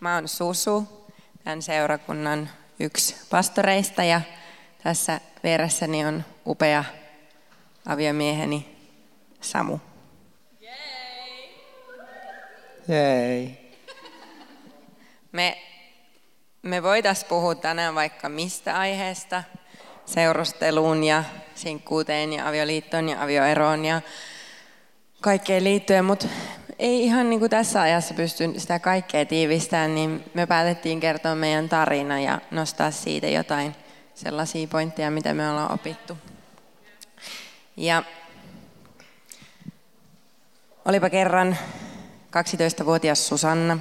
Mä oon Susu, tämän seurakunnan yksi pastoreista ja tässä vieressäni on upea aviomieheni Samu. Jei. Me, me voitais puhua tänään vaikka mistä aiheesta, seurusteluun ja sinkkuuteen ja avioliittoon ja avioeroon ja kaikkeen liittyen, mutta ei ihan niin kuin tässä ajassa pysty sitä kaikkea tiivistämään, niin me päätettiin kertoa meidän tarina ja nostaa siitä jotain sellaisia pointteja, mitä me ollaan opittu. Ja olipa kerran 12-vuotias Susanna,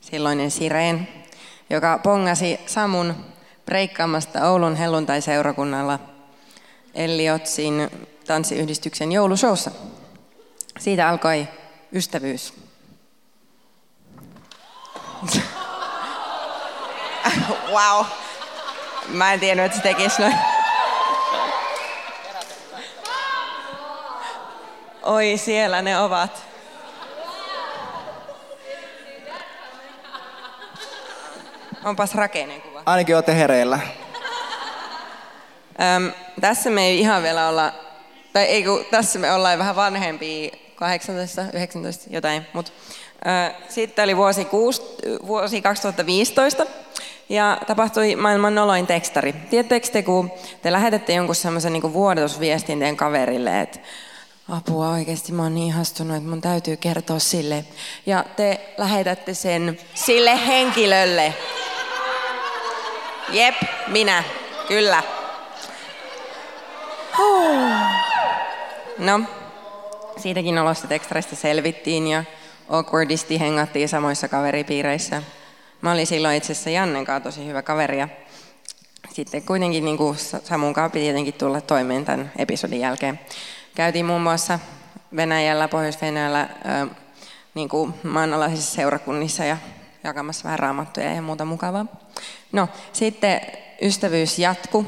silloinen Sireen, joka pongasi Samun breikkaamasta Oulun helluntai-seurakunnalla Otsin tanssiyhdistyksen joulushowssa. Siitä alkoi ystävyys. wow. Mä en tiennyt, että se tekisi noin. Oi, siellä ne ovat. Onpas rakeinen kuva. Ainakin olette hereillä. Öm, tässä me ei ihan vielä olla, tai ei kun, tässä me ollaan vähän vanhempia, 18, 19, jotain. Mut, sitten oli vuosi, 6, vuosi 2015 ja tapahtui maailman noloin tekstari. Tiedättekö te, kun te lähetätte jonkun semmoisen niin vuodatusviestin teidän kaverille, että apua oikeasti mä oon niin ihastunut, että mun täytyy kertoa sille. Ja te lähetätte sen sille henkilölle. Jep, minä, kyllä. No, siitäkin olosta tekstareista selvittiin ja awkwardisti hengattiin samoissa kaveripiireissä. Mä olin silloin itse asiassa Jannen kanssa tosi hyvä kaveri ja sitten kuitenkin niin kuin Samun kanssa piti jotenkin tulla toimeen tämän episodin jälkeen. Käytiin muun muassa Venäjällä, Pohjois-Venäjällä niin kuin maanalaisissa seurakunnissa ja jakamassa vähän raamattuja ja muuta mukavaa. No, sitten ystävyys jatku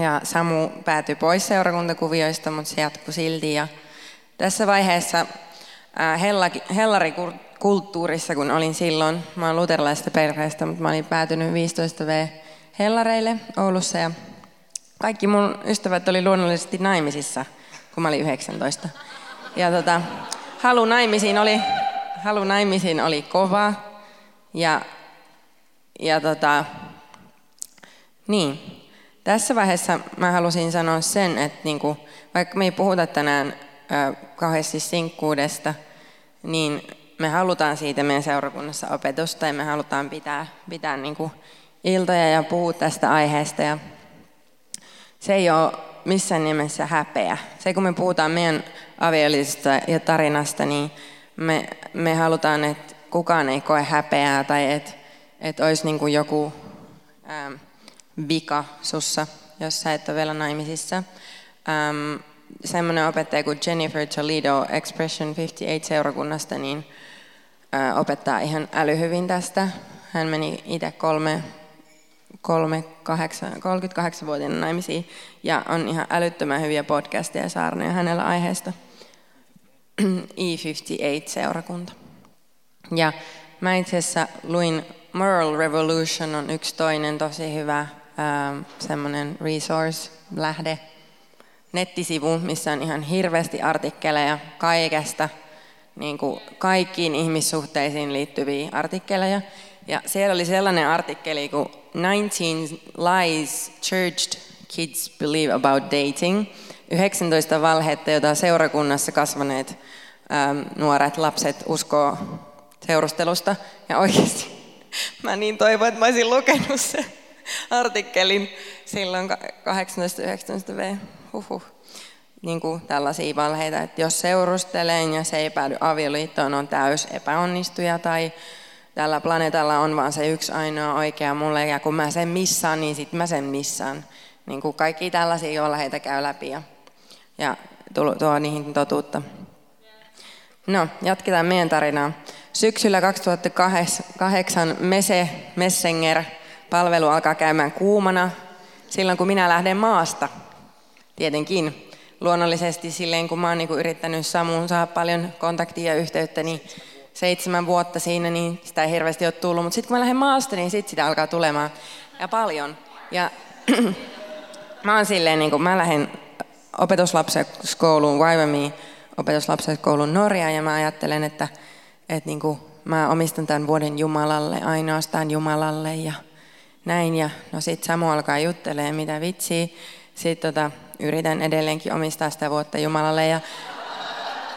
ja Samu päätyi pois seurakuntakuvioista, mutta se jatkui silti. Ja tässä vaiheessa hellarikulttuurissa, kun olin silloin, mä olen luterilaisesta perheestä, mutta mä olin päätynyt 15V hellareille Oulussa ja kaikki mun ystävät oli luonnollisesti naimisissa, kun mä olin 19. Ja tota, halu naimisiin oli, halu naimisiin oli kova ja, ja tota, niin, tässä vaiheessa mä halusin sanoa sen, että niinku, vaikka me ei puhuta tänään kahdesti sinkkuudesta, niin me halutaan siitä meidän seurakunnassa opetusta ja me halutaan pitää, pitää niin kuin iltoja ja puhua tästä aiheesta. Ja se ei ole missään nimessä häpeä. Se kun me puhutaan meidän avioliitosta ja tarinasta, niin me, me halutaan, että kukaan ei koe häpeää tai että, että olisi niin kuin joku ähm, vika sussa, jos sä et ole vielä naimisissa. Ähm, semmoinen opettaja kuin Jennifer Toledo Expression 58-seurakunnasta niin opettaa ihan älyhyvin tästä. Hän meni itse kolme, kolme 38-vuotiaana naimisiin ja on ihan älyttömän hyviä podcasteja ja saarnoja hänellä aiheesta. E58-seurakunta. Ja mä itse asiassa luin Moral Revolution on yksi toinen tosi hyvä semmoinen resource-lähde – nettisivu, missä on ihan hirveästi artikkeleja kaikesta, niin kuin kaikkiin ihmissuhteisiin liittyviä artikkeleja. Ja siellä oli sellainen artikkeli kuin 19 Lies Churched Kids Believe About Dating. 19 valhetta, joita seurakunnassa kasvaneet äm, nuoret lapset uskoo seurustelusta. Ja oikeasti mä niin toivon, että mä olisin lukenut sen artikkelin silloin 18-19 V. Huhhuh. niin kuin tällaisia valheita, että jos seurustelen ja se ei päädy avioliittoon, on täys epäonnistuja tai tällä planeetalla on vaan se yksi ainoa oikea mulle ja kun mä sen missaan, niin sitten mä sen missaan. Niin kuin kaikki tällaisia valheita käy läpi ja, ja tuo, tuo niihin totuutta. No, jatketaan meidän tarinaa. Syksyllä 2008 Mese Messenger palvelu alkaa käymään kuumana silloin, kun minä lähden maasta. Tietenkin luonnollisesti silleen, kun mä oon niinku yrittänyt Samuun saada paljon kontaktia ja yhteyttä, niin seitsemän vuotta siinä, niin sitä ei hirveästi ole tullut. Mutta sitten kun mä lähden maasta, niin sitten sitä alkaa tulemaan. Ja paljon. Ja mä oon silleen, niin kun mä lähden opetuslapsekouluun Waivamiin, opetuslapsekouluun Norjaan, ja mä ajattelen, että, että niin kuin mä omistan tämän vuoden Jumalalle, ainoastaan Jumalalle ja näin. Ja no sit Samu alkaa juttelee, mitä vitsiä. Sitten tota, yritän edelleenkin omistaa sitä vuotta Jumalalle ja,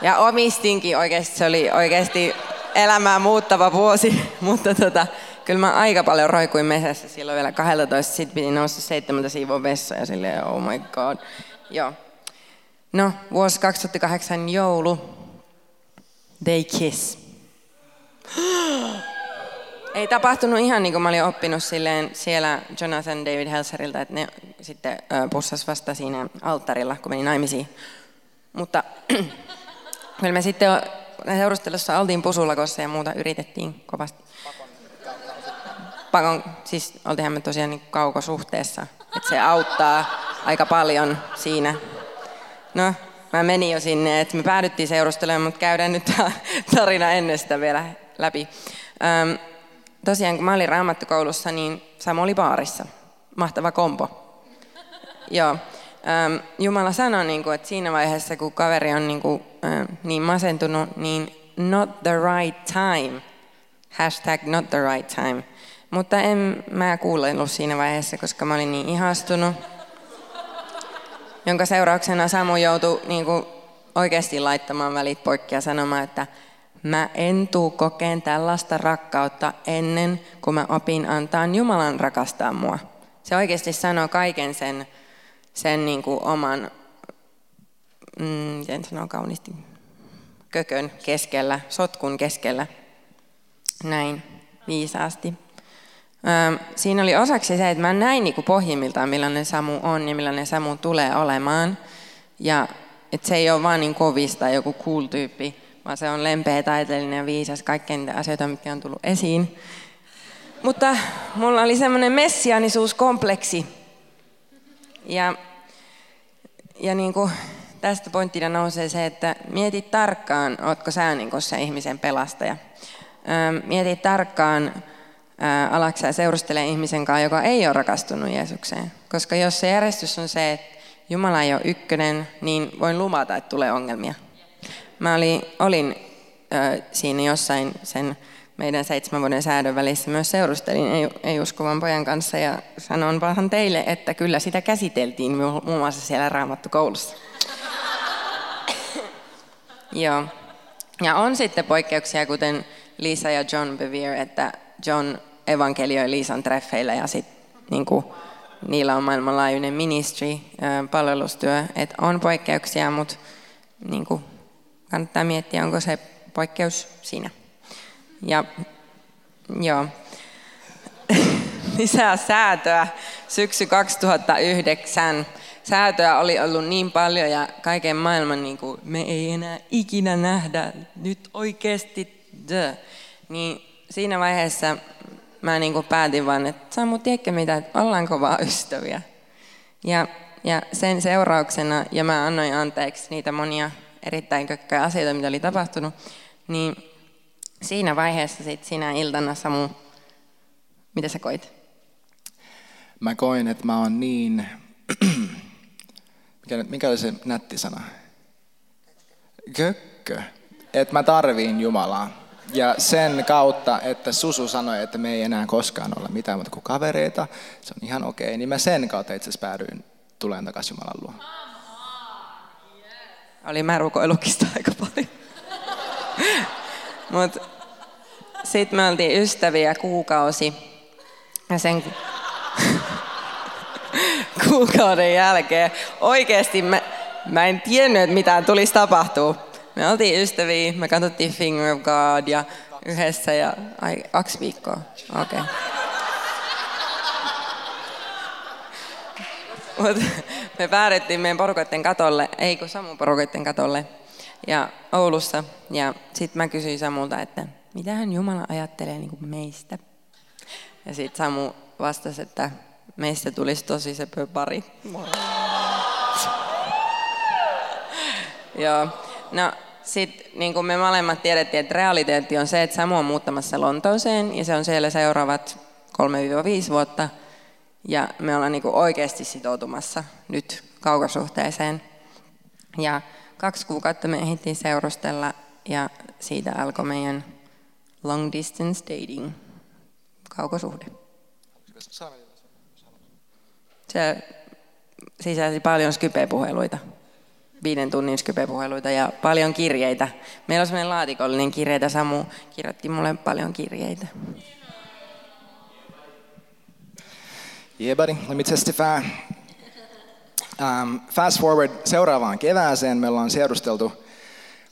ja omistinkin oikeasti. Se oli oikeasti elämää muuttava vuosi, mutta tota, kyllä mä aika paljon roikuin mesässä silloin vielä 12. Sitten piti nousta seitsemältä siivoa vessa ja silleen, oh my god. Joo. No, vuosi 2008 joulu. They kiss. Ei tapahtunut ihan niin kuin mä olin oppinut silleen siellä Jonathan David Helseriltä, että ne sitten pussas vasta siinä alttarilla, kun meni naimisiin. Mutta kyllä me sitten seurustelussa oltiin pusulakossa ja muuta yritettiin kovasti. Pakon, siis oltiinhan me tosiaan niin kaukosuhteessa, että se auttaa aika paljon siinä. No, mä menin jo sinne, että me päädyttiin seurustelemaan, mutta käydään nyt tarina ennen sitä vielä läpi. Öm, tosiaan kun mä olin raamattukoulussa, niin Samu oli baarissa. Mahtava kompo. Joo. Jumala sanoi, niin että siinä vaiheessa, kun kaveri on niin, niin masentunut, niin not the right time. Hashtag not the right time. Mutta en mä kuunnellut siinä vaiheessa, koska mä olin niin ihastunut. Jonka seurauksena Samu joutui niin kuin, oikeasti laittamaan välit poikki ja sanomaan, että Mä en tuu kokeen tällaista rakkautta ennen kuin mä opin antaa Jumalan rakastaa mua. Se oikeasti sanoo kaiken sen, sen niin kuin oman, mm, sanoo kauniisti, kökön keskellä, sotkun keskellä. Näin viisaasti. Siinä oli osaksi se, että mä näin niin kuin pohjimmiltaan, millainen Samu on ja millainen Samu tulee olemaan. Ja että se ei ole vaan niin kovista joku cool tyyppi, vaan se on lempeä, taiteellinen ja viisas, kaikkea niitä asioita, mitkä on tullut esiin. Mutta mulla oli semmoinen messianisuuskompleksi. Ja, ja niin kuin tästä pointtina nousee se, että mieti tarkkaan, ootko sä niin se ihmisen pelastaja. Mieti tarkkaan, alatko sä seurustele ihmisen kanssa, joka ei ole rakastunut Jeesukseen. Koska jos se järjestys on se, että Jumala ei ole ykkönen, niin voin luvata, että tulee ongelmia. Mä olin, olin ö, siinä jossain sen meidän seitsemän vuoden säädön välissä myös seurustelin ei, ei-uskovan pojan kanssa ja sanon vaan teille, että kyllä sitä käsiteltiin muun muassa siellä raamattukoulussa. Joo. Ja on sitten poikkeuksia, kuten Lisa ja John Bevere, että John evankelioi Liisan treffeillä ja sitten niin niillä on maailmanlaajuinen ministry, palvelustyö, että on poikkeuksia, mutta niin kuin, kannattaa miettiä, onko se poikkeus siinä. Ja joo. Lisää säätöä syksy 2009. Säätöä oli ollut niin paljon ja kaiken maailman niin kuin, me ei enää ikinä nähdä nyt oikeasti. Dö. Niin siinä vaiheessa mä niin kuin päätin vaan, että Samu, tiedätkö mitä, että ollaanko vaan ystäviä. Ja, ja sen seurauksena, ja mä annoin anteeksi niitä monia erittäin kökköjä asioita, mitä oli tapahtunut, niin siinä vaiheessa sit sinä iltana Samu, mitä sä koit? Mä koin, että mä oon niin, mikä, mikä oli se nätti sana? Kökkö. Että mä tarviin Jumalaa. Ja sen kautta, että Susu sanoi, että me ei enää koskaan olla mitään muuta kuin kavereita, se on ihan okei, niin mä sen kautta itse asiassa päädyin tulen takaisin Jumalan luo. Oli mä rukoilukista aika paljon. Mutta sitten me oltiin ystäviä kuukausi. Ja sen kuukauden jälkeen oikeasti me, Mä en tiennyt, että mitään tulisi tapahtuu. Me oltiin ystäviä, me katsottiin Finger of God ja yhdessä ja ai, kaksi viikkoa. Okei. Okay. Mut me päädyttiin meidän porukoiden katolle, ei kun Samun porukoiden katolle ja Oulussa. Ja sitten mä kysyin Samulta, että mitähän Jumala ajattelee niin kuin meistä. Ja sitten Samu vastasi, että meistä tulisi tosi se pari. Joo. No, sitten niin kuin me molemmat tiedettiin, että realiteetti on se, että Samu on muuttamassa Lontooseen ja se on siellä seuraavat 3-5 vuotta. Ja me ollaan niin oikeasti sitoutumassa nyt kaukasuhteeseen. Ja kaksi kuukautta me ehdittiin seurustella ja siitä alkoi meidän long distance dating, kaukosuhde. Se sisälsi paljon skype-puheluita, viiden tunnin skype-puheluita ja paljon kirjeitä. Meillä on sellainen laatikollinen kirjeitä, Samu kirjoitti mulle paljon kirjeitä. Yeah, buddy. Let me testify. Um, fast forward seuraavaan kevääseen. Me ollaan seurusteltu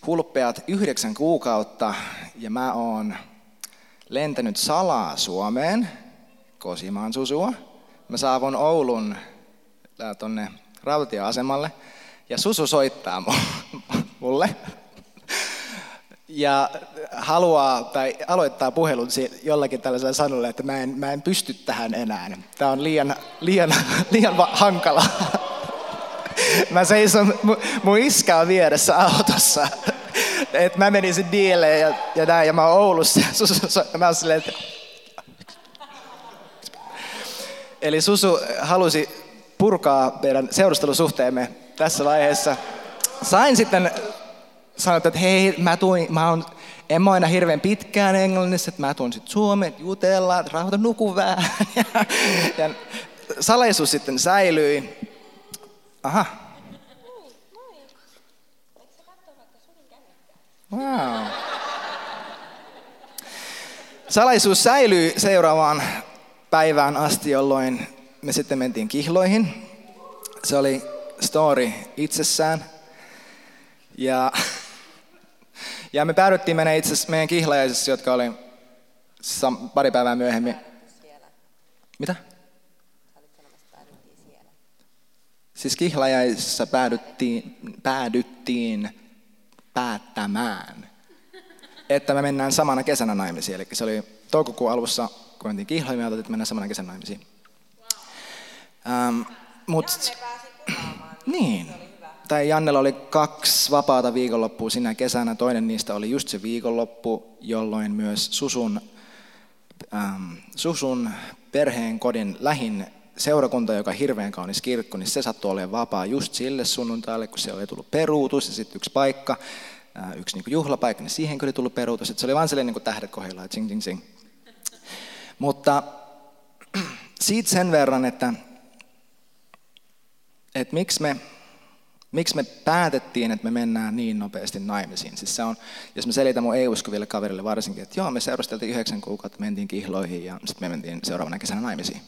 hulppeat yhdeksän kuukautta ja mä oon lentänyt salaa Suomeen, Kosimaan Susua. Mä saavun Oulun tonne rautatieasemalle ja Susu soittaa mulle ja haluaa tai aloittaa puhelun jollakin tällaisella sanolla, että mä en, mä en pysty tähän enää. Tämä on liian, liian, liian hankala. Mä seison, mun iskä on vieressä autossa. Et mä menisin dieleen ja, ja näin, ja mä oon Oulussa. Mä oon silleen, että... Eli Susu halusi purkaa meidän seurustelusuhteemme tässä vaiheessa. Sain sitten sanoa, että hei, mä tuin, mä oon, en mä aina hirveän pitkään englannissa, että mä tuun sitten Suomeen, jutellaan, rauhoita nuku vähän. Ja, ja salaisuus sitten säilyi. Aha. Wow. Salaisuus säilyi seuraavaan päivään asti, jolloin me sitten mentiin kihloihin. Se oli story itsessään. Ja, ja me päädyttiin mennä itse asiassa meidän kihlajaisissa, jotka oli pari päivää myöhemmin. Mitä? Siis kihlajaisissa päädyttiin, päädyttiin päättämään, että me mennään samana kesänä naimisiin. Eli se oli toukokuun alussa, kun mentiin kihlajaisiin, me että mennään samana kesänä naimisiin. Um, mut, niin. Tai Jannella oli kaksi vapaata viikonloppua sinä kesänä. Toinen niistä oli just se viikonloppu, jolloin myös Susun, ähm, Susun perheen kodin lähin seurakunta, joka on hirveän kaunis kirkko, niin se sattui olemaan vapaa just sille sunnuntaille, kun se oli tullut peruutus ja sitten yksi paikka, äh, yksi niin juhlapaikka, niin siihen oli tullut peruutus. Et se oli vain sellainen niin tähdet kohdillaan, tsing, tsing, tsing. Mutta siitä sen verran, että, että miksi me Miksi me päätettiin, että me mennään niin nopeasti naimisiin? Siis se on, jos me selitän mun ei-uskoville kaverille varsinkin, että joo, me seurusteltiin yhdeksän kuukautta, mentiin kihloihin ja sitten me mentiin seuraavana kesänä naimisiin.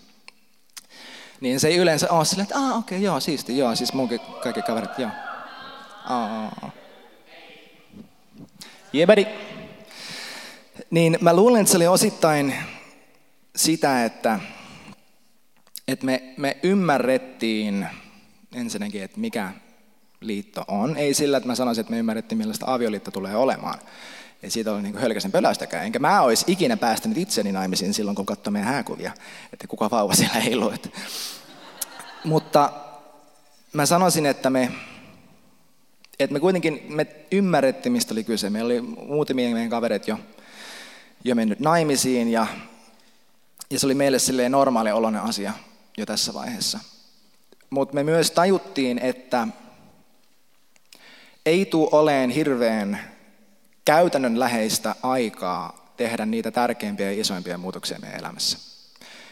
Niin se ei yleensä ole silleen, että ah, okei, okay, joo, siisti, joo, siis munkin kaikki kaverit, joo. Aa. Jebedi. Niin mä luulen, että se oli osittain sitä, että, että me, me ymmärrettiin ensinnäkin, että mikä liitto on. Ei sillä, että mä sanoisin, että me ymmärrettiin, millaista avioliitto tulee olemaan. Ei siitä ole niin hölkäsen pöläystäkään. Enkä mä olisi ikinä päästänyt itseni naimisiin silloin, kun katsoin meidän hääkuvia, että kuka vauva siellä ei Että. Mutta mä sanoisin, että me, että me kuitenkin me ymmärrettiin, mistä oli kyse. Meillä oli muutamia meidän kaverit jo, jo mennyt naimisiin ja, ja se oli meille silleen normaali oloinen asia jo tässä vaiheessa. Mutta me myös tajuttiin, että ei tule oleen hirveän käytännönläheistä aikaa tehdä niitä tärkeimpiä ja isoimpia muutoksia meidän elämässä.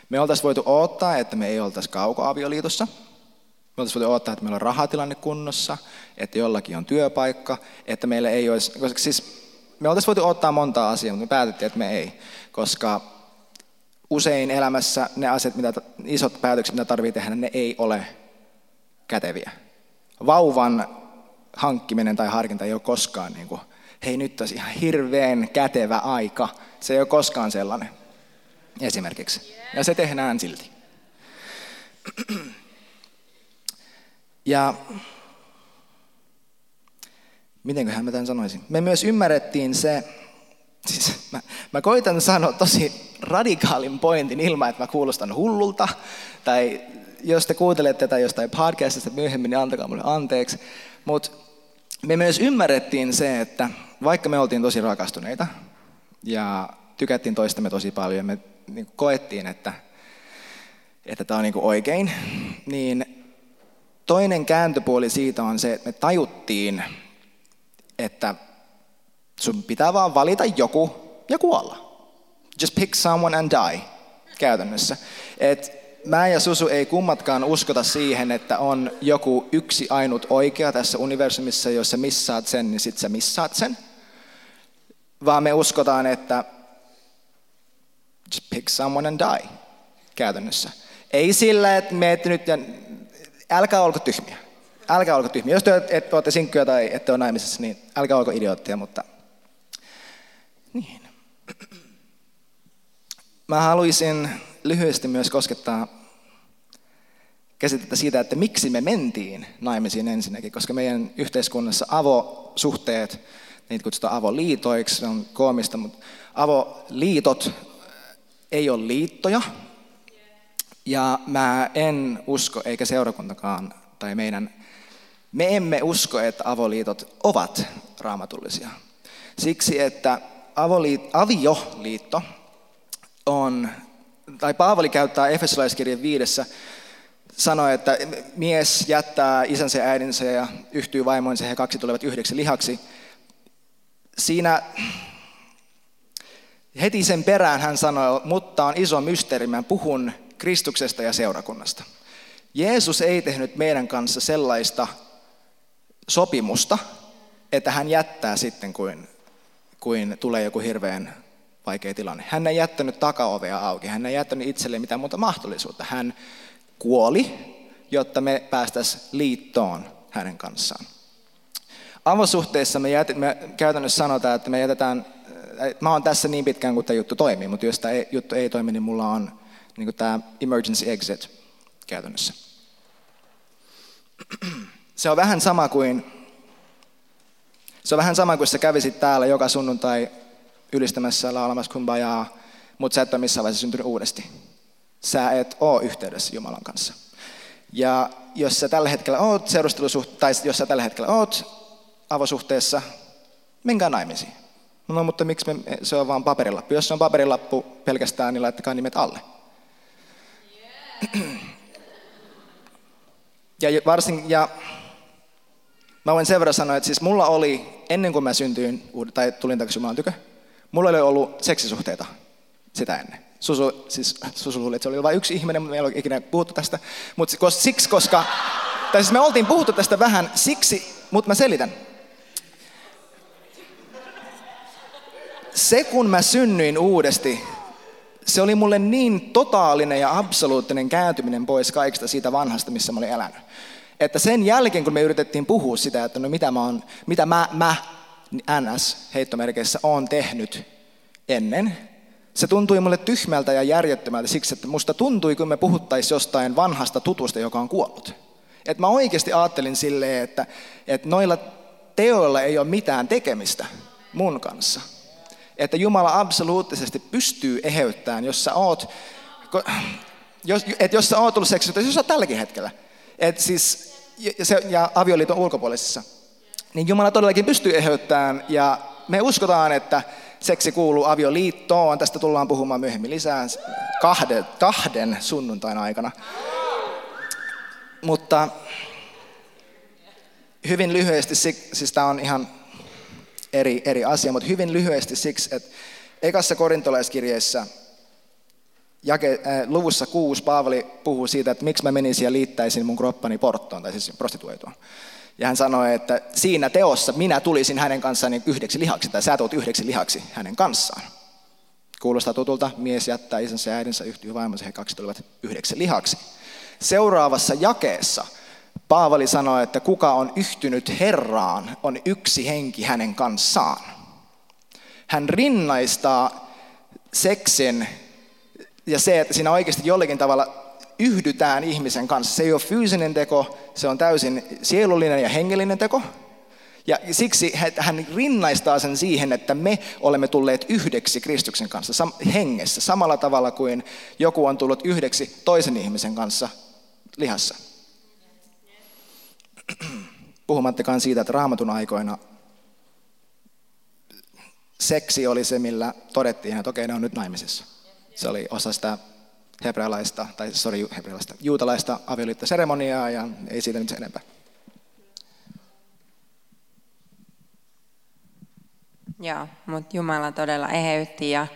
Me oltaisiin voitu odottaa, että me ei oltaisi kaukoavioliitossa. Me oltaisiin voitu odottaa, että meillä on rahatilanne kunnossa, että jollakin on työpaikka, että meillä ei olisi, koska siis me oltaisiin voitu ottaa monta asiaa, mutta me päätettiin, että me ei, koska usein elämässä ne asiat, mitä, isot päätökset, mitä tarvitsee tehdä, ne ei ole käteviä. Vauvan hankkiminen tai harkinta ei ole koskaan niin kuin, hei nyt olisi ihan hirveän kätevä aika. Se ei ole koskaan sellainen esimerkiksi. Ja se tehdään silti. Ja mitenköhän mä tämän sanoisin? Me myös ymmärrettiin se, siis mä, mä koitan sanoa tosi radikaalin pointin ilman, että mä kuulostan hullulta. Tai jos te kuuntelette tätä jostain podcastista myöhemmin, niin antakaa mulle anteeksi. Mutta me myös ymmärrettiin se, että vaikka me oltiin tosi rakastuneita ja tykättiin toistamme tosi paljon, me niin koettiin, että että tämä on niin oikein, niin toinen kääntöpuoli siitä on se, että me tajuttiin, että sun pitää vaan valita joku ja kuolla. Just pick someone and die käytännössä. Et mä ja Susu ei kummatkaan uskota siihen, että on joku yksi ainut oikea tässä universumissa, jos sä missaat sen, niin sit sä missaat sen. Vaan me uskotaan, että just pick someone and die käytännössä. Ei sillä, että meette nyt ja älkää olko tyhmiä. Älkää olko tyhmiä. Jos te et, olette sinkkyä tai ette ole naimisessa, niin älkää olko idiootteja, mutta niin. Mä haluaisin lyhyesti myös koskettaa käsitettä siitä, että miksi me mentiin naimisiin ensinnäkin, koska meidän yhteiskunnassa avosuhteet, niitä kutsutaan avoliitoiksi, se on koomista, mutta avoliitot ei ole liittoja, ja mä en usko, eikä seurakuntakaan, tai meidän, me emme usko, että avoliitot ovat raamatullisia. Siksi, että avoliit, avioliitto on, tai Paavali käyttää Efesolaiskirjan viidessä, sanoi, että mies jättää isänsä ja äidinsä ja yhtyy vaimoinsa, he kaksi tulevat yhdeksi lihaksi. Siinä heti sen perään hän sanoi, mutta on iso mysteeri, mä puhun Kristuksesta ja seurakunnasta. Jeesus ei tehnyt meidän kanssa sellaista sopimusta, että hän jättää sitten, kuin, kuin tulee joku hirveän vaikea tilanne. Hän ei jättänyt takaovea auki, hän ei jättänyt itselleen mitään muuta mahdollisuutta. Hän kuoli, jotta me päästäisiin liittoon hänen kanssaan. Avosuhteissa me, jät, me käytännössä sanotaan, että me jätetään, mä oon tässä niin pitkään kuin tämä juttu toimii, mutta jos tämä juttu ei toimi, niin mulla on niin tämä emergency exit käytännössä. Se on vähän sama kuin, se on vähän sama kuin sä kävisit täällä joka sunnuntai ylistämässä, laulamassa kumbajaa, mutta sä et ole missään vaiheessa syntynyt uudesti. Sä et ole yhteydessä Jumalan kanssa. Ja jos sä tällä hetkellä oot seurustelusuhteessa, tai jos sä tällä hetkellä oot avosuhteessa, menkää naimisiin. No mutta miksi me, se on vaan paperilappu? Jos se on paperilappu pelkästään, niin laittakaa nimet alle. Ja varsin, ja mä voin sen verran sanoa, että siis mulla oli, ennen kuin mä syntyin, tai tulin takaisin Jumalan tykö, mulla oli ollut seksisuhteita sitä ennen. Susu, siis, Susu luuli, että se oli vain yksi ihminen, mutta me ei ole ikinä puhuttu tästä. Mutta siksi, koska, tai siis me oltiin puhuttu tästä vähän siksi, mutta mä selitän. Se kun mä synnyin uudesti, se oli mulle niin totaalinen ja absoluuttinen kääntyminen pois kaikista siitä vanhasta, missä mä olin elänyt. Että sen jälkeen, kun me yritettiin puhua sitä, että no mitä mä, oon, mitä mä, mä NS heittomerkeissä on tehnyt ennen, se tuntui mulle tyhmältä ja järjettömältä siksi, että musta tuntui, kun me puhuttaisiin jostain vanhasta tutusta, joka on kuollut. Että mä oikeasti ajattelin silleen, että, että noilla teoilla ei ole mitään tekemistä mun kanssa. Että Jumala absoluuttisesti pystyy eheyttämään, jos sä oot, jos, että jos sä oot tullut seksisuhteessa, jos sä oot tälläkin hetkellä, et siis, ja, se, ja avioliiton ulkopuolisessa, niin Jumala todellakin pystyy eheyttämään, ja me uskotaan, että seksi kuuluu avioliittoon, tästä tullaan puhumaan myöhemmin lisää kahden, kahden sunnuntain aikana. Mutta hyvin lyhyesti, siis tämä on ihan eri, eri asia, mutta hyvin lyhyesti siksi, että ekassa korintolaiskirjeessä jake, äh, luvussa kuusi Paavali puhuu siitä, että miksi mä menisin ja liittäisin mun kroppani porttoon, tai siis prostituoituun. Ja hän sanoi, että siinä teossa minä tulisin hänen kanssaan yhdeksi lihaksi, tai sä tulet yhdeksi lihaksi hänen kanssaan. Kuulostaa tutulta, mies jättää isänsä ja äidinsä, yhtyy vaimonsa, he kaksi tulevat yhdeksi lihaksi. Seuraavassa jakeessa Paavali sanoi, että kuka on yhtynyt Herraan, on yksi henki hänen kanssaan. Hän rinnaistaa seksin ja se, että siinä oikeasti jollakin tavalla yhdytään ihmisen kanssa. Se ei ole fyysinen teko, se on täysin sielullinen ja hengellinen teko. Ja siksi hän rinnaistaa sen siihen, että me olemme tulleet yhdeksi Kristuksen kanssa hengessä, samalla tavalla kuin joku on tullut yhdeksi toisen ihmisen kanssa lihassa. Puhumattakaan siitä, että raamatun aikoina seksi oli se, millä todettiin, että okei, ne on nyt naimisissa. Se oli osa sitä hebrealaista, tai sorry, hebrealaista, juutalaista avioliittoseremoniaa ja ei siitä nyt sen enempää. Joo, mutta Jumala todella eheytti ja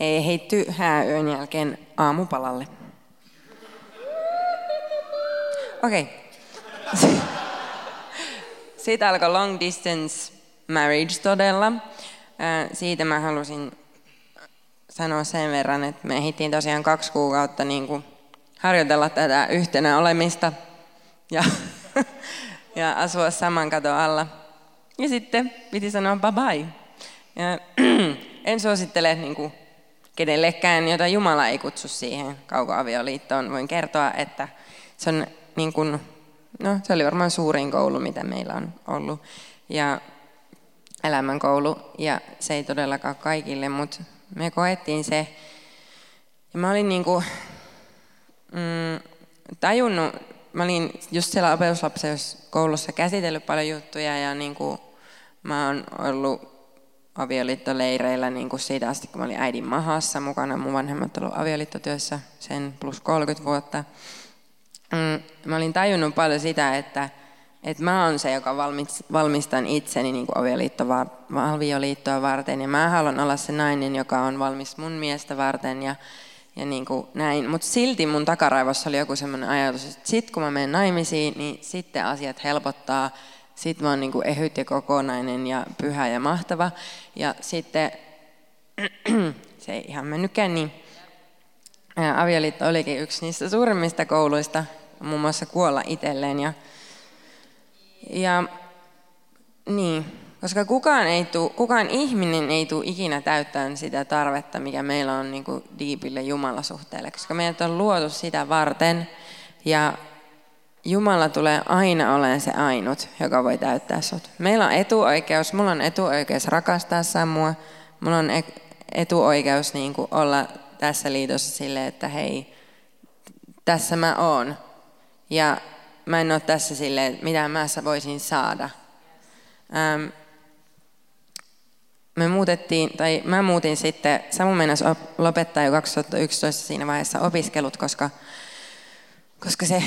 ei heitty hääyön jälkeen aamupalalle. Okei. Okay. Siitä alkoi long distance marriage todella. Siitä mä halusin sanoa sen verran, että me ehdittiin tosiaan kaksi kuukautta niin kuin harjoitella tätä yhtenä olemista ja, ja asua saman katon alla. Ja sitten piti sanoa bye bye. Ja, en suosittele niin kuin, kenellekään, jota Jumala ei kutsu siihen kaukoavioliittoon. Voin kertoa, että se on niin kuin, no, se oli varmaan suurin koulu, mitä meillä on ollut. Ja elämänkoulu, ja se ei todellakaan kaikille, mutta me koettiin se. Ja mä olin niinku, mm, tajunnut, mä olin just siellä opetuslapseuskoulussa käsitellyt paljon juttuja ja niinku, mä oon ollut avioliittoleireillä niin kuin siitä asti, kun mä olin äidin mahassa mukana. Mun vanhemmat ollut avioliittotyössä sen plus 30 vuotta. Mm, mä olin tajunnut paljon sitä, että, että mä oon se, joka valmistan itseni niin kuin avioliittoa varten. Ja mä haluan olla se nainen, joka on valmis mun miestä varten ja, ja niin kuin näin. Mutta silti mun takaraivossa oli joku semmoinen ajatus, että sit kun mä menen naimisiin, niin sitten asiat helpottaa. Sitten mä oon niin kuin ehyt ja kokonainen ja pyhä ja mahtava. Ja sitten se ei ihan mennytkään niin. Avioliitto olikin yksi niistä suurimmista kouluista, muun muassa kuolla itselleen. Ja ja niin, koska kukaan, ei tuu, kukaan ihminen ei tule ikinä täyttämään sitä tarvetta, mikä meillä on niin kuin diipille Jumalasuhteelle, koska meidät on luotu sitä varten ja Jumala tulee aina olemaan se ainut, joka voi täyttää sut. Meillä on etuoikeus, mulla on etuoikeus rakastaa Samua, mulla on etuoikeus niin kuin olla tässä liitossa sille, että hei, tässä mä oon. Ja mä en ole tässä silleen, mitä mä voisin saada. Ähm, me muutettiin, tai mä muutin sitten, Samu meinasi lopettaa jo 2011 siinä vaiheessa opiskelut, koska, koska se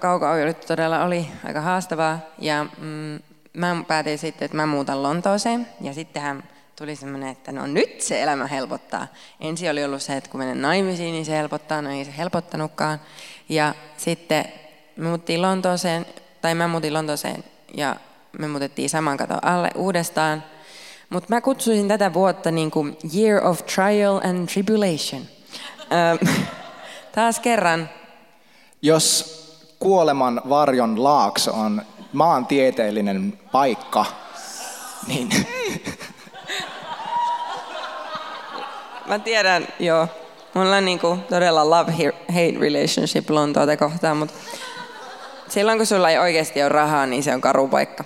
kauko todella oli aika haastavaa. Ja mm, mä päätin sitten, että mä muutan Lontooseen. Ja sittenhän tuli semmoinen, että no nyt se elämä helpottaa. Ensin oli ollut se, että kun menen naimisiin, niin se helpottaa, no ei se helpottanutkaan. Ja sitten me muuttiin Lontooseen, tai mä muutin Lontooseen ja me muutettiin saman katon alle uudestaan. Mutta mä kutsuisin tätä vuotta niin kuin Year of Trial and Tribulation. taas kerran. Jos kuoleman varjon laakso on maantieteellinen paikka, niin... Mä tiedän, joo. Mulla on niinku todella love-hate relationship Lontoota kohtaan, mutta silloin kun sulla ei oikeasti ole rahaa, niin se on karu paikka.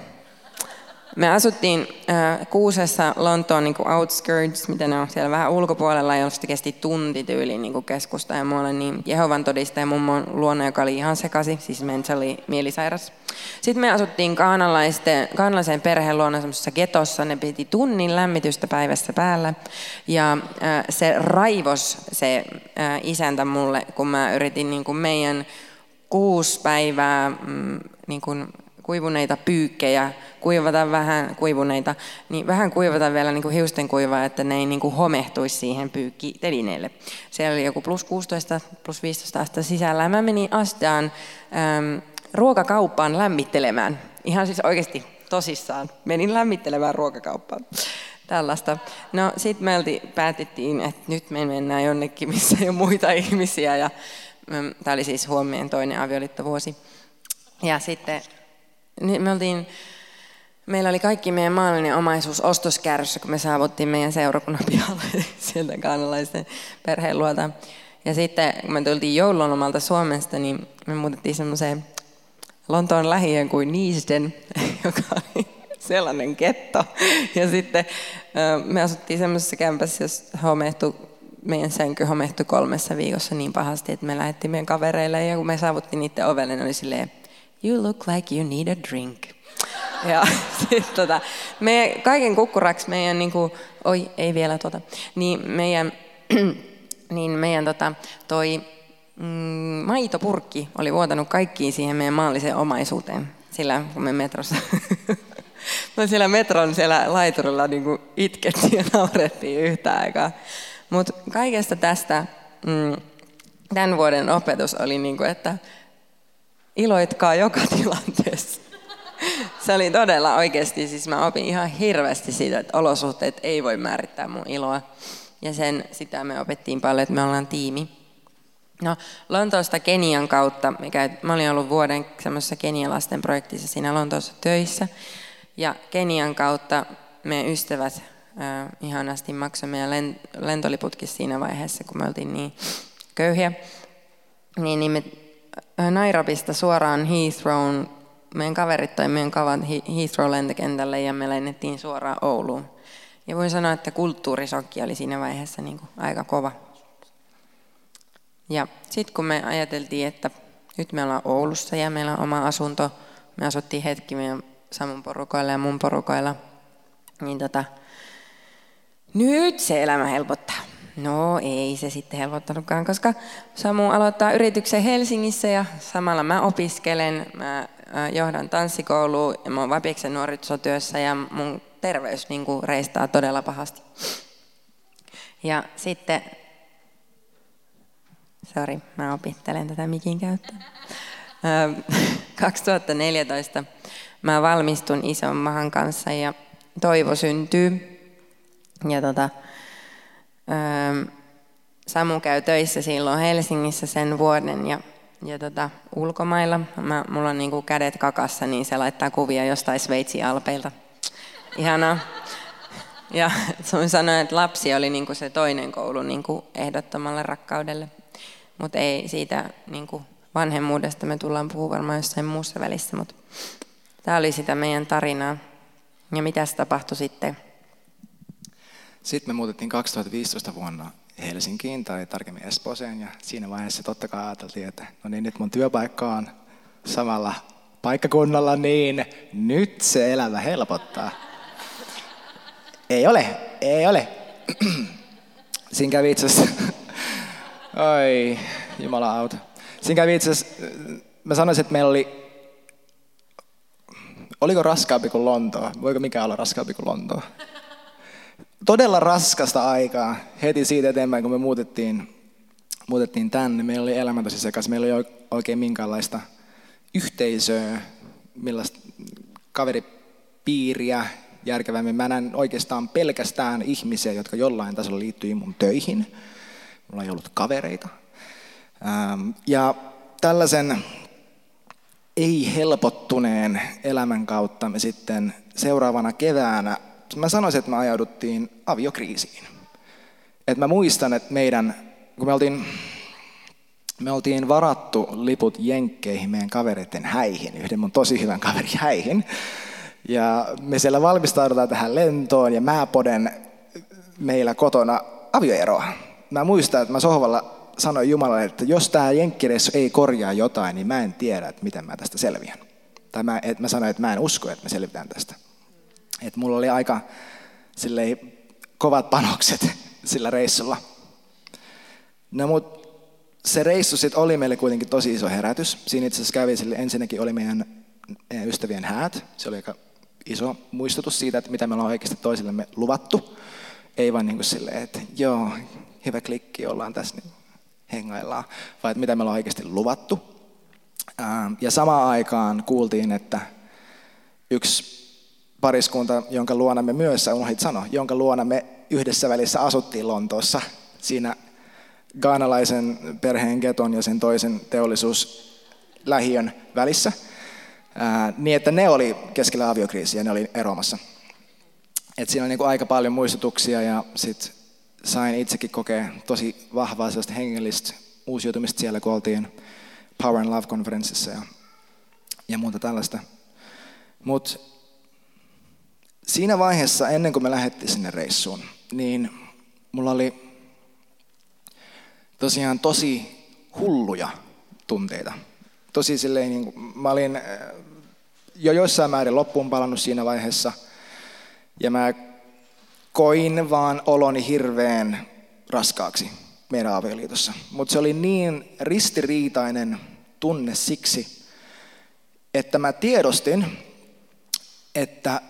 Me asuttiin äh, Kuusessa Lontoon niin kuin outskirts, mitä ne on siellä vähän ulkopuolella, josta kesti tunti tyyliin niin keskusta ja muualle, niin Jehovan todistaja mummon luona, joka oli ihan sekasi, siis mentally mielisairas. Sitten me asuttiin kaanalaisen perheen luona semmoisessa getossa, ne piti tunnin lämmitystä päivässä päällä. Ja äh, se raivos se äh, isäntä mulle, kun mä yritin niin kuin meidän kuusi päivää mm, niin kuin kuivuneita pyykkejä, kuivata vähän kuivuneita, niin vähän kuivata vielä niin kuin hiusten kuivaa, että ne ei niin kuin homehtuisi siihen pyykkitelineelle. Siellä oli joku plus 16, plus 15 astetta sisällä mä menin astaan äm, ruokakauppaan lämmittelemään. Ihan siis oikeasti tosissaan. Menin lämmittelemään ruokakauppaan. Tällaista. No sitten me päätettiin, että nyt me mennään jonnekin, missä ei ole muita ihmisiä ja Tämä oli siis huomien toinen avioliittovuosi. Ja sitten niin me oltiin, meillä oli kaikki meidän maallinen omaisuus ostoskärryssä, kun me saavuttiin meidän seurakunnan pihalle sieltä kaanalaisten perheen luota. Ja sitten kun me tultiin joululomalta Suomesta, niin me muutettiin semmoiseen Lontoon lähiön kuin Niisden, joka oli sellainen ketto. Ja sitten me asuttiin semmoisessa kämpässä, jos homehtui, meidän sänky homehtui kolmessa viikossa niin pahasti, että me lähdettiin meidän kavereille ja kun me saavuttiin niiden ovelle, niin oli silleen, you look like you need a drink. Ja sitten tota, me, kaiken kukkuraksi meidän, niin kuin, oi ei vielä tota, niin meidän, niin meidän tota, toi mm, maitopurkki oli vuotanut kaikkiin siihen meidän maalliseen omaisuuteen. Sillä kun me metrossa No siellä metron siellä laiturilla niin itkettiin ja naurettiin yhtä aikaa. Mutta kaikesta tästä mm, tämän vuoden opetus oli, niin kuin, että iloitkaa joka tilanteessa. Se oli todella oikeasti, siis mä opin ihan hirveästi siitä, että olosuhteet ei voi määrittää mun iloa. Ja sen, sitä me opettiin paljon, että me ollaan tiimi. No, Lontoosta Kenian kautta, mikä, mä olin ollut vuoden semmoisessa kenialaisten projektissa siinä Lontoossa töissä. Ja Kenian kautta meidän ystävät äh, ihanasti maksoi meidän lentoliputkin siinä vaiheessa, kun me oltiin niin köyhiä. Niin, niin me Nairobista suoraan Heathrown, meidän kaverit toi meidän kavan Heathrow-lentokentälle ja me lennettiin suoraan Ouluun. Ja voin sanoa, että kulttuurisokki oli siinä vaiheessa niin kuin aika kova. Ja sitten kun me ajateltiin, että nyt me ollaan Oulussa ja meillä on oma asunto, me asuttiin hetki meidän Samun porukoilla ja mun porukoilla, niin tota, nyt se elämä helpottaa. No ei se sitten helpottanutkaan, koska Samu aloittaa yrityksen Helsingissä ja samalla mä opiskelen, mä johdan tanssikoulua ja mä oon Vapiksen nuorisotyössä ja mun terveys niin kuin reistaa todella pahasti. Ja sitten, sorry, mä opittelen tätä mikin käyttöön. 2014 mä valmistun ison mahan kanssa ja toivo syntyy. Ja tota, ähm, Samu käy töissä silloin Helsingissä sen vuoden ja, ja tota, ulkomailla. Mä, mulla on niinku kädet kakassa, niin se laittaa kuvia jostain Sveitsin alpeilta. Ihanaa. Ja sun sanoin, että lapsi oli niinku se toinen koulu niinku ehdottomalle rakkaudelle. Mutta ei siitä niinku vanhemmuudesta me tullaan puhumaan varmaan jossain muussa välissä. Mutta Tämä oli sitä meidän tarinaa. Ja mitä tapahtui sitten? Sitten me muutettiin 2015 vuonna Helsinkiin tai tarkemmin Espooseen ja siinä vaiheessa totta kai ajateltiin, että no niin nyt mun työpaikka on samalla paikkakunnalla, niin nyt se elämä helpottaa. Ei ole, ei ole. Siinä kävi itse oi, Jumala auta. Siinä kävi itse mä sanoisin, että meillä oli Oliko raskaampi kuin Lontoa? Voiko mikä olla raskaampi kuin Lontoa? Todella raskasta aikaa heti siitä eteenpäin, kun me muutettiin, muutettiin tänne. Meillä oli elämä tosi sekaisin. Meillä ei oikein minkäänlaista yhteisöä, millaista kaveripiiriä järkevämmin. Mä näen oikeastaan pelkästään ihmisiä, jotka jollain tasolla liittyy mun töihin. Mulla ei ollut kavereita. Ja tällaisen ei helpottuneen elämän kautta me sitten seuraavana keväänä, mä sanoisin, että me ajauduttiin aviokriisiin. Et mä muistan, että meidän, kun me oltiin, me oltiin varattu liput jenkkeihin meidän kavereiden häihin, yhden mun tosi hyvän kaverin häihin. Ja me siellä valmistaudutaan tähän lentoon ja mä poden meillä kotona avioeroa. Mä muistan, että mä sohvalla sanoin Jumalalle, että jos tämä jenkkireissu ei korjaa jotain, niin mä en tiedä, että miten mä tästä selviän. Tai mä, että mä sanoin, että mä en usko, että me selvitään tästä. Että mulla oli aika sillei, kovat panokset sillä reissulla. No mut se reissu sitten oli meille kuitenkin tosi iso herätys. Siinä itse asiassa kävi sille, ensinnäkin oli meidän, ystävien häät. Se oli aika iso muistutus siitä, että mitä me ollaan oikeasti toisillemme luvattu. Ei vaan niin kuin silleen, että joo, hyvä klikki, ollaan tässä. Niin hengaillaan, vai että mitä me ollaan oikeasti luvattu. Ja samaan aikaan kuultiin, että yksi pariskunta, jonka luona me myös, unohdit sanoa, jonka luona me yhdessä välissä asuttiin Lontoossa, siinä gaanalaisen perheen Geton ja sen toisen teollisuuslähiön välissä, Ää, niin, että ne oli keskellä aviokriisiä, ne oli eroamassa. Et siinä on niin kuin aika paljon muistutuksia ja sit sain itsekin kokea tosi vahvaa sellaista hengellistä uusiutumista siellä, kun oltiin Power and Love-konferenssissa ja, ja muuta tällaista. Mutta siinä vaiheessa, ennen kuin me lähdettiin sinne reissuun, niin mulla oli tosiaan tosi hulluja tunteita. Tosi silleen, niin kuin, mä olin äh, jo jossain määrin loppuun palannut siinä vaiheessa, ja mä koin vaan oloni hirveän raskaaksi meidän avioliitossa. Mutta se oli niin ristiriitainen tunne siksi, että mä tiedostin, että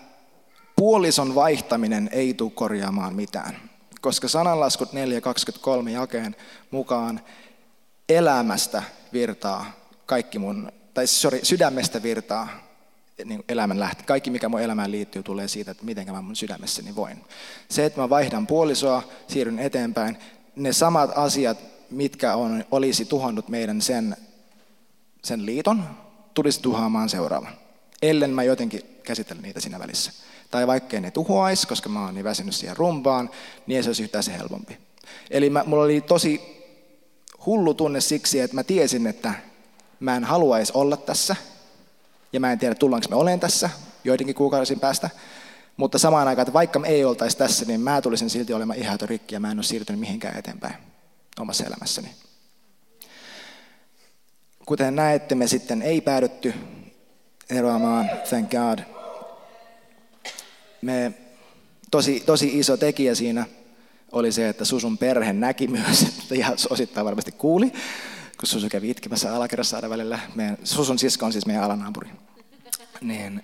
puolison vaihtaminen ei tule korjaamaan mitään. Koska sananlaskut 4.23 jakeen mukaan elämästä virtaa kaikki mun, tai sorry, sydämestä virtaa niin elämän lähti. Kaikki, mikä mun elämään liittyy, tulee siitä, että miten mä mun sydämessäni voin. Se, että mä vaihdan puolisoa, siirryn eteenpäin, ne samat asiat, mitkä on, olisi tuhonnut meidän sen, sen liiton, tulisi tuhoamaan seuraavan. Ellen mä jotenkin käsittelen niitä siinä välissä. Tai vaikkei ne tuhoaisi, koska mä oon niin väsynyt siihen rumpaan, niin ei se olisi yhtään se helpompi. Eli mä, mulla oli tosi hullu tunne siksi, että mä tiesin, että mä en haluaisi olla tässä. Ja mä en tiedä, tullaanko me olen tässä joidenkin kuukausien päästä. Mutta samaan aikaan, että vaikka me ei oltaisi tässä, niin mä tulisin silti olemaan ihan rikki ja mä en ole siirtynyt mihinkään eteenpäin omassa elämässäni. Kuten näette, me sitten ei päädytty eroamaan, thank God. Me, tosi, tosi iso tekijä siinä oli se, että Susun perhe näki myös, ja osittain varmasti kuuli, kun Susu kävi itkemässä alakerrassa aina välillä. Meidän, Susun sisko on siis meidän alanaapuri. Niin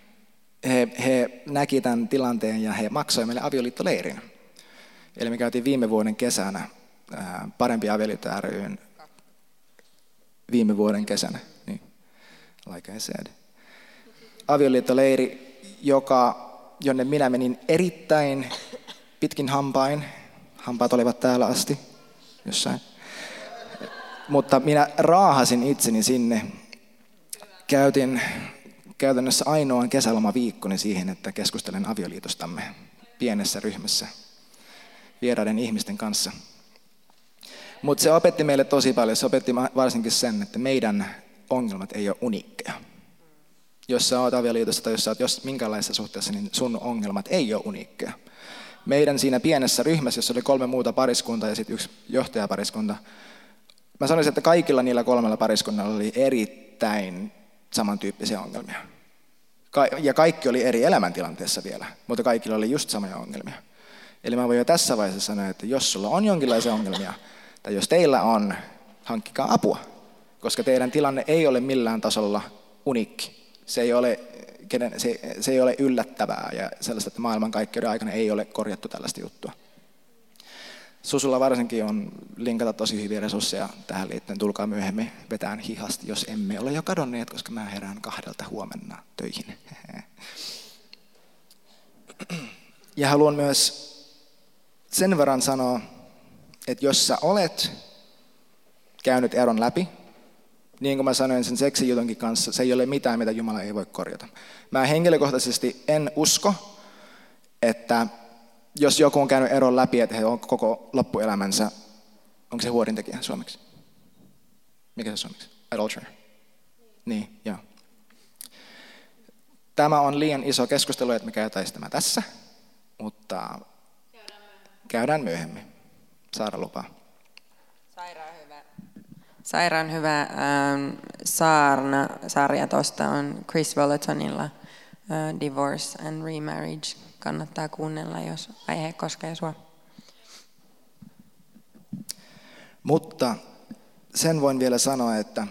he, he näki tämän tilanteen ja he maksoivat meille avioliittoleirin. Eli me käytiin viime vuoden kesänä ää, Parempi avioliitto ryn viime vuoden kesänä, niin, like I said. Avioliittoleiri, joka, jonne minä menin erittäin pitkin hampain. Hampaat olivat täällä asti jossain. Mutta minä raahasin itseni sinne. Käytin käytännössä ainoan kesälomaviikkoni siihen, että keskustelen avioliitostamme pienessä ryhmässä vieraiden ihmisten kanssa. Mutta se opetti meille tosi paljon. Se opetti varsinkin sen, että meidän ongelmat ei ole uniikkeja. Jos sä oot avioliitossa tai jos sä oot jos minkälaisessa suhteessa, niin sun ongelmat ei ole uniikkeja. Meidän siinä pienessä ryhmässä, jossa oli kolme muuta pariskuntaa ja sitten yksi johtajapariskunta, mä sanoisin, että kaikilla niillä kolmella pariskunnalla oli erittäin samantyyppisiä ongelmia. Ja kaikki oli eri elämäntilanteessa vielä, mutta kaikilla oli just samoja ongelmia. Eli mä voin jo tässä vaiheessa sanoa, että jos sulla on jonkinlaisia ongelmia, tai jos teillä on, hankkikaa apua, koska teidän tilanne ei ole millään tasolla uniikki. Se ei ole, se, se ei ole yllättävää ja sellaista, että maailmankaikkeuden aikana ei ole korjattu tällaista juttua. Susulla varsinkin on linkata tosi hyviä resursseja tähän liittyen. Tulkaa myöhemmin vetään hihasti, jos emme ole jo kadonneet, koska mä herään kahdelta huomenna töihin. Ja haluan myös sen verran sanoa, että jos sä olet käynyt eron läpi, niin kuin mä sanoin sen seksijutonkin kanssa, se ei ole mitään, mitä Jumala ei voi korjata. Mä henkilökohtaisesti en usko, että jos joku on käynyt eron läpi, että he on koko loppuelämänsä, onko se huorintekijä suomeksi? Mikä se suomeksi? Adulterer. Niin, joo. Tämä on liian iso keskustelu, että me käytäisiin tämä tässä, mutta käydään myöhemmin. Saara lupaa. Sairaan hyvä, ähm, saarna, sarja tuosta on Chris Volatonilla äh, Divorce and Remarriage kannattaa kuunnella, jos aihe koskee sinua. Mutta sen voin vielä sanoa, että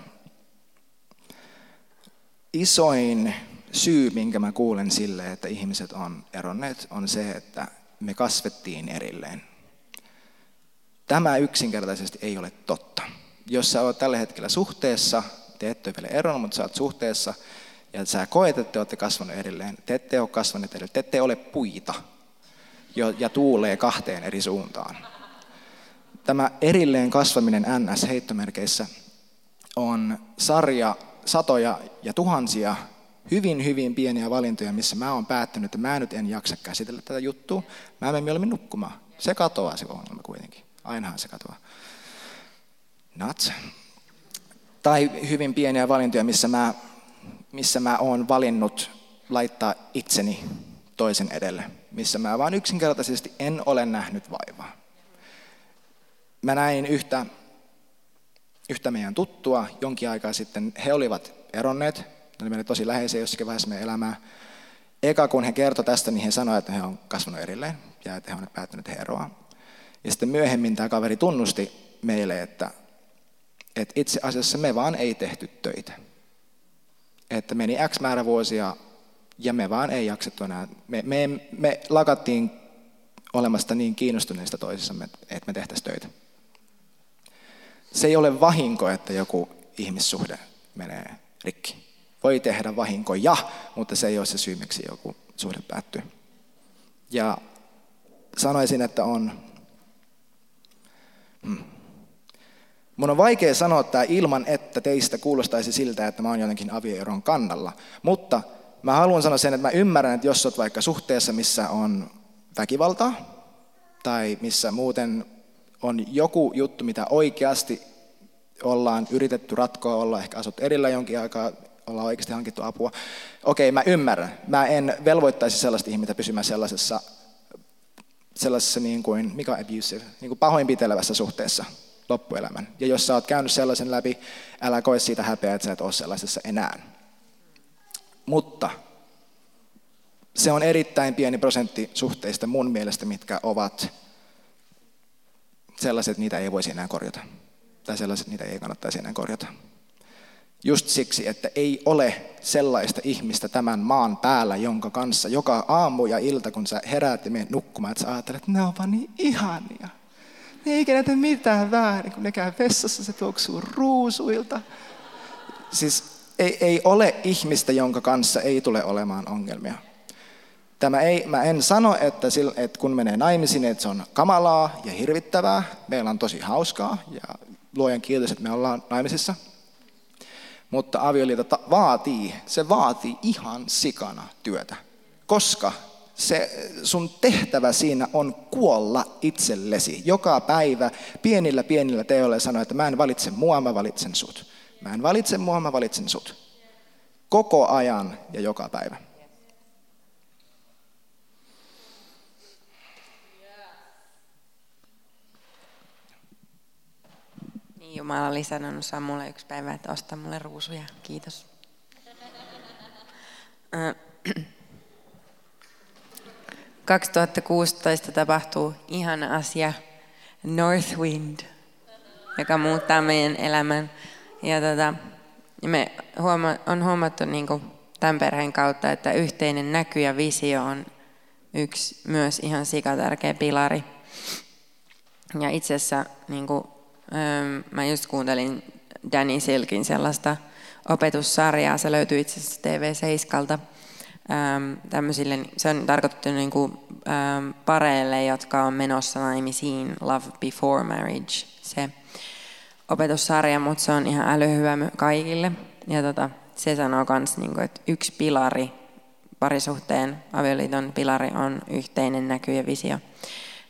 isoin syy, minkä mä kuulen sille, että ihmiset on eronneet, on se, että me kasvettiin erilleen. Tämä yksinkertaisesti ei ole totta. Jos sä oot tällä hetkellä suhteessa, te ette ole vielä eronnut, mutta sä oot suhteessa, ja sä koet, että te olette kasvaneet erilleen. Te ette ole kasvaneet erilleen. Te ette ole puita ja tuulee kahteen eri suuntaan. Tämä erilleen kasvaminen NS-heittomerkeissä on sarja satoja ja tuhansia hyvin, hyvin pieniä valintoja, missä mä oon päättänyt, että mä nyt en jaksa käsitellä tätä juttua. Mä menen mieluummin nukkumaan. Se katoaa se ongelma kuitenkin. Ainahan se katoaa. Nuts. Tai hyvin pieniä valintoja, missä mä, missä mä oon valinnut laittaa itseni toisen edelle. Missä mä vaan yksinkertaisesti en ole nähnyt vaivaa. Mä näin yhtä, yhtä meidän tuttua jonkin aikaa sitten. He olivat eronneet. Ne oli meille tosi läheisiä jossakin vaiheessa meidän elämää. Eka kun he kertoi tästä, niin he sanoivat, että he on kasvanut erilleen ja että he ovat päättäneet eroa. Ja sitten myöhemmin tämä kaveri tunnusti meille, että, että itse asiassa me vaan ei tehty töitä. Että meni X määrä vuosia ja me vaan ei jaksettu enää. Me, me, me lakattiin olemasta niin kiinnostuneista toisissamme, että me tehtäisiin töitä. Se ei ole vahinko, että joku ihmissuhde menee rikki. Voi tehdä vahinkoja, mutta se ei ole se syy, miksi joku suhde päättyy. Ja sanoisin, että on Hmm. Mun on vaikea sanoa tämä ilman, että teistä kuulostaisi siltä, että mä oon jotenkin avioeron kannalla. Mutta mä haluan sanoa sen, että mä ymmärrän, että jos olet vaikka suhteessa, missä on väkivaltaa, tai missä muuten on joku juttu, mitä oikeasti ollaan yritetty ratkoa, olla ehkä asut erillä jonkin aikaa, ollaan oikeasti hankittu apua. Okei, mä ymmärrän. Mä en velvoittaisi sellaista ihmistä pysymään sellaisessa sellaisessa niin kuin, mikä abusive, niin kuin pahoinpitelevässä suhteessa loppuelämän. Ja jos sä oot käynyt sellaisen läpi, älä koe siitä häpeää, että sä et ole sellaisessa enää. Mutta se on erittäin pieni prosentti suhteista mun mielestä, mitkä ovat sellaiset, niitä ei voisi enää korjata. Tai sellaiset, niitä ei kannattaisi enää korjata. Just siksi, että ei ole sellaista ihmistä tämän maan päällä, jonka kanssa joka aamu ja ilta, kun sä heräät ja menet nukkumaan, että sä ajattelet, että ne on vaan niin ihania. Ne ei ikinä tee mitään väärin, kun ne käy vessassa, se tuoksuu ruusuilta. Siis ei, ei ole ihmistä, jonka kanssa ei tule olemaan ongelmia. Tämä ei, mä en sano, että, sillä, että kun menee naimisiin, että se on kamalaa ja hirvittävää. Meillä on tosi hauskaa ja luojan kiitos, että me ollaan naimisissa – mutta avioliitto vaatii, se vaatii ihan sikana työtä. Koska se sun tehtävä siinä on kuolla itsellesi. Joka päivä pienillä pienillä teoilla sanoa, että mä en valitse mua, mä valitsen sut. Mä en valitse mua, mä valitsen sut. Koko ajan ja joka päivä. Jumala oli sanonut Samulle yksi päivä, että osta mulle ruusuja. Kiitos. 2016 tapahtuu ihana asia, Northwind, joka muuttaa meidän elämän. Ja tota, me huoma- on huomattu niin kuin tämän perheen kautta, että yhteinen näky ja visio on yksi myös ihan sikatärkeä pilari. Ja itse asiassa niin kuin Mä just kuuntelin Danny Silkin sellaista opetussarjaa, se löytyy itse asiassa TV7. Tämmöisille, se on tarkoitettu niin kuin, pareille, jotka on menossa naimisiin Love Before Marriage, se opetussarja, mutta se on ihan älyhyvä kaikille. Ja tota, se sanoo myös, niin että yksi pilari, parisuhteen avioliiton pilari on yhteinen näky ja visio.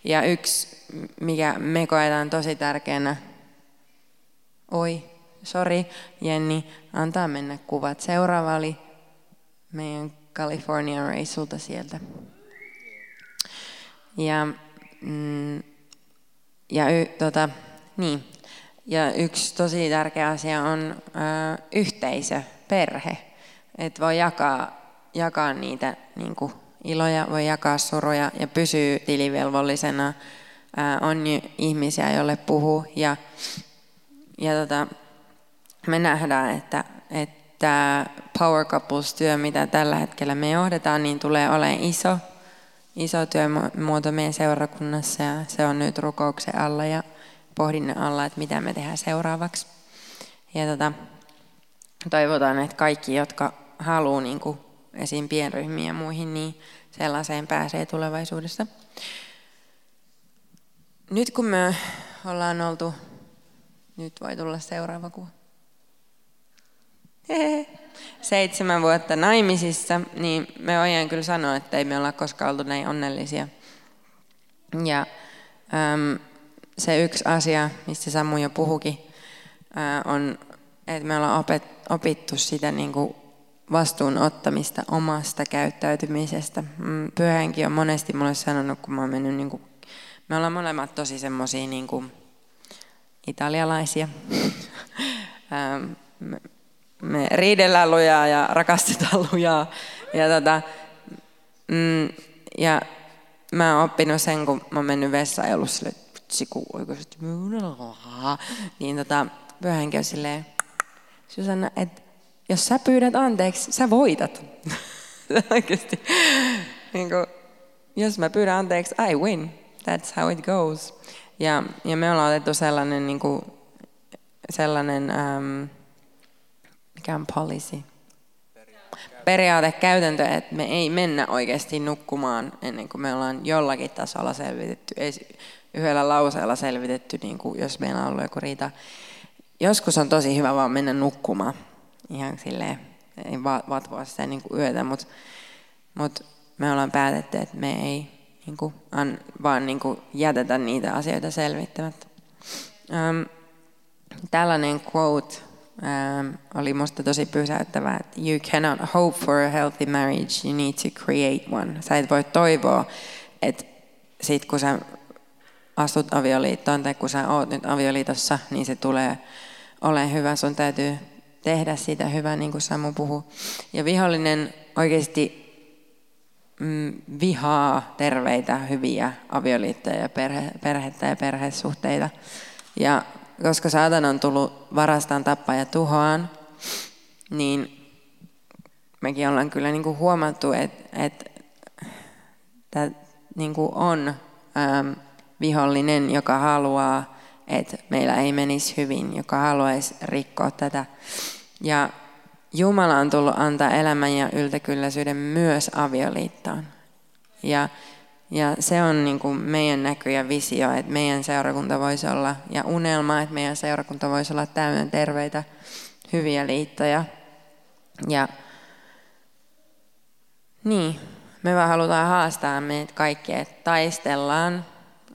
Ja yksi, mikä me koetaan tosi tärkeänä Oi, sori Jenni, antaa mennä kuvat. Seuraava oli meidän Californian reissulta sieltä. Ja, mm, ja, y, tota, niin. ja yksi tosi tärkeä asia on ö, yhteisö, perhe. Että voi jakaa, jakaa niitä niin kuin, iloja, voi jakaa suruja ja pysyy tilivelvollisena. Ö, on ihmisiä, joille puhuu ja ja tota, me nähdään, että, että Power Couples-työ, mitä tällä hetkellä me johdetaan, niin tulee olemaan iso, iso työmuoto meidän seurakunnassa ja se on nyt rukouksen alla ja pohdinnan alla, että mitä me tehdään seuraavaksi. Ja tota, toivotaan, että kaikki, jotka haluaa niin kuin esim. pienryhmiin ja muihin, niin sellaiseen pääsee tulevaisuudessa. Nyt kun me ollaan oltu nyt voi tulla seuraava kuva. Seitsemän vuotta naimisissa, niin me voidaan kyllä sanoa, että ei me olla koskaan oltu näin onnellisia. Ja äm, se yksi asia, mistä Samu jo puhukin, ää, on, että me ollaan opet, opittu sitä niin kuin vastuun ottamista omasta käyttäytymisestä. Mm, Pyhänkin on monesti mulle sanonut, kun mä oon mennyt, niin kuin, me ollaan molemmat tosi semmoisia niin kuin italialaisia. me, riidellään lujaa ja rakastetaan lujaa. Ja, tota, mm, ja mä oon oppinut sen, kun mä oon mennyt vessaan ja ollut sille, siku oikeasti, niin tota, pyhänkin on silleen, Susanna, että jos sä pyydät anteeksi, sä voitat. Oikeasti. niin kuin, jos mä pyydän anteeksi, I win. That's how it goes. Ja, ja me ollaan otettu sellainen, niin kuin, sellainen um, mikä on policy? Periaate, käytäntö, että me ei mennä oikeasti nukkumaan ennen kuin me ollaan jollakin tasolla selvitetty, ei yhdellä lauseella selvitetty, niin kuin jos meillä on ollut joku riita. Joskus on tosi hyvä vaan mennä nukkumaan ihan silleen, ei vatvoa sitä niin kuin yötä, mutta mut me ollaan päätetty, että me ei niin kuin, an, vaan niin kuin jätetä niitä asioita selvittämättä. Um, tällainen quote um, oli musta tosi pysäyttävä, että you cannot hope for a healthy marriage, you need to create one. Sä et voi toivoa, että sit kun sä astut avioliittoon tai kun sä oot nyt avioliitossa, niin se tulee olemaan hyvä. Sun täytyy tehdä sitä hyvää, niin kuin Samu puhuu. Ja vihollinen oikeasti mm, vihaa terveitä, hyviä avioliittoja ja perhe, perhettä ja perhesuhteita. Ja koska saatan on tullut varastaan tappaa ja tuhoaan, niin mekin ollaan kyllä niin kuin huomattu, että, että tämä niin kuin on ähm, vihollinen, joka haluaa että meillä ei menisi hyvin, joka haluaisi rikkoa tätä. Ja Jumala on tullut antaa elämän ja yltäkylläisyyden myös avioliittoon. Ja, ja se on niin kuin meidän näky ja visio, että meidän seurakunta voisi olla, ja unelma, että meidän seurakunta voisi olla täynnä terveitä, hyviä liittoja. Ja niin, me vaan halutaan haastaa meitä kaikki, että taistellaan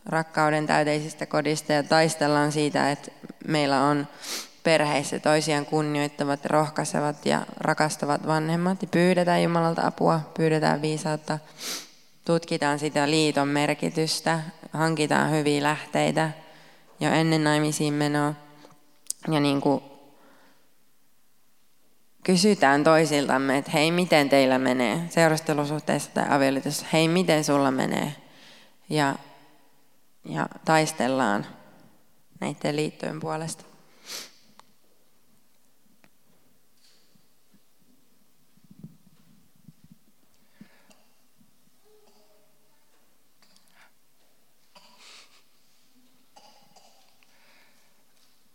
rakkauden täyteisistä kodista ja taistellaan siitä, että meillä on perheissä toisiaan kunnioittavat, rohkaisevat ja rakastavat vanhemmat. Ja pyydetään Jumalalta apua, pyydetään viisautta, tutkitaan sitä liiton merkitystä, hankitaan hyviä lähteitä jo ennen naimisiin menoa. Ja niin kuin kysytään toisiltamme, että hei, miten teillä menee seurastelusuhteessa tai avioliitossa, hei, miten sulla menee. Ja ja taistellaan näiden liittojen puolesta.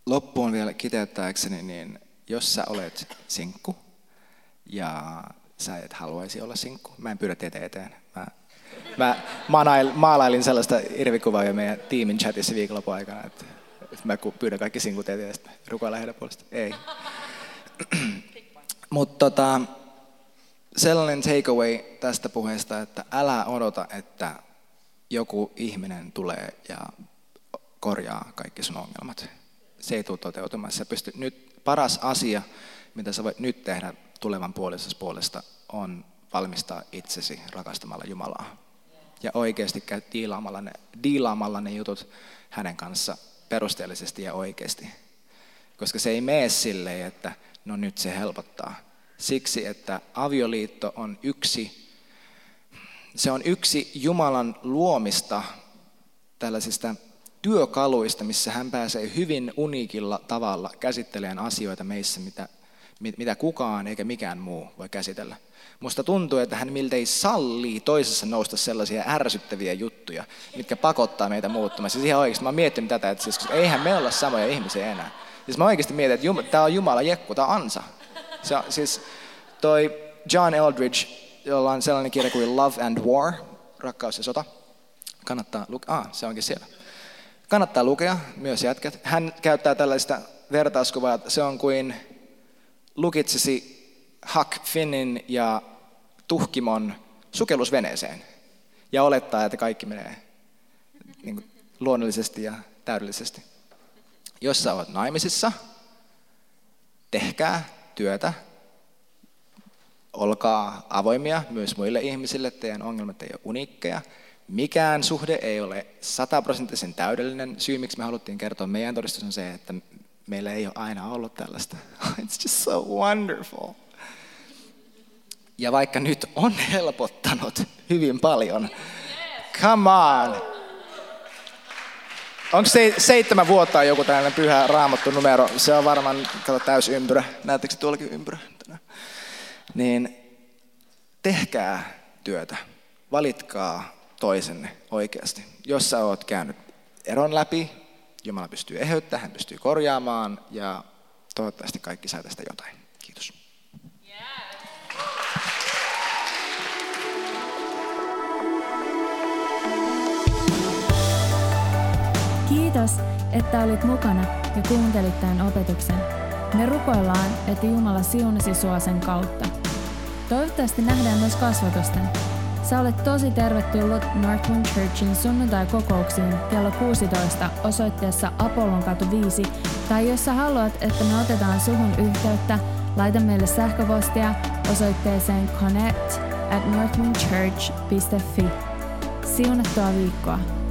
Loppuun vielä kiteyttääkseni, niin jos sä olet sinkku ja sä et haluaisi olla sinkku, mä en pyydä teitä eteen, mä Mä manail, maalailin sellaista irvikuvaa jo meidän tiimin chatissa viikonlopun aikana, että, että mä pyydän kaikki sinkut eteen ja rukoillaan heidän puolesta. Ei. Mutta tota, sellainen takeaway tästä puheesta, että älä odota, että joku ihminen tulee ja korjaa kaikki sun ongelmat. Se ei tule toteutumaan. Sä pystyt nyt, paras asia, mitä sä voit nyt tehdä tulevan puolisessa puolesta, on valmistaa itsesi rakastamalla Jumalaa ja oikeasti käy diilaamalla ne, diilaamalla ne jutut hänen kanssa perusteellisesti ja oikeasti. Koska se ei mene silleen, että no nyt se helpottaa. Siksi, että avioliitto on yksi, se on yksi Jumalan luomista tällaisista työkaluista, missä hän pääsee hyvin uniikilla tavalla käsittelemään asioita meissä, mitä, mitä kukaan eikä mikään muu voi käsitellä. Musta tuntuu, että hän miltei sallii toisessa nousta sellaisia ärsyttäviä juttuja, mitkä pakottaa meitä muuttumaan. Siis ihan oikeasti, mä oon miettinyt tätä, että siis, eihän me olla samoja ihmisiä enää. Siis mä oikeasti mietin, että tämä on Jumala jekku, tämä ansa. Se siis toi John Eldridge, jolla on sellainen kirja kuin Love and War, rakkaus ja sota. Kannattaa lukea, ah, se onkin siellä. Kannattaa lukea, myös jätkät. Hän käyttää tällaista vertauskuvaa, että se on kuin lukitsisi Huck Finnin ja Tuhkimon sukellusveneeseen ja olettaa, että kaikki menee niin kuin, luonnollisesti ja täydellisesti. Jos sä oot naimisissa, tehkää työtä, olkaa avoimia myös muille ihmisille, teidän ongelmat ei ole uniikkeja. Mikään suhde ei ole sataprosenttisen täydellinen. Syy, miksi me haluttiin kertoa meidän todistus on se, että meillä ei ole aina ollut tällaista. It's just so wonderful. Ja vaikka nyt on helpottanut hyvin paljon, come on. Onko se seitsemän vuotta joku tällainen pyhä raamattu numero? Se on varmaan, kato täys ympyrä. Näettekö tuollakin ympyrä? Niin tehkää työtä. Valitkaa toisenne oikeasti. Jos sä oot käynyt eron läpi, Jumala pystyy eheyttämään, hän pystyy korjaamaan ja toivottavasti kaikki saa tästä jotain. Kiitos. Kiitos, että olit mukana ja kuuntelit tämän opetuksen. Me rukoillaan, että Jumala siunasi sua sen kautta. Toivottavasti nähdään myös kasvatusten. Sä olet tosi tervetullut Northwind Churchin sunnuntai-kokouksiin kello 16 osoitteessa Apollon katu 5, tai jos sä haluat, että me otetaan suhun yhteyttä, laita meille sähköpostia osoitteeseen connect at northwindchurch.fi. Siunattua viikkoa!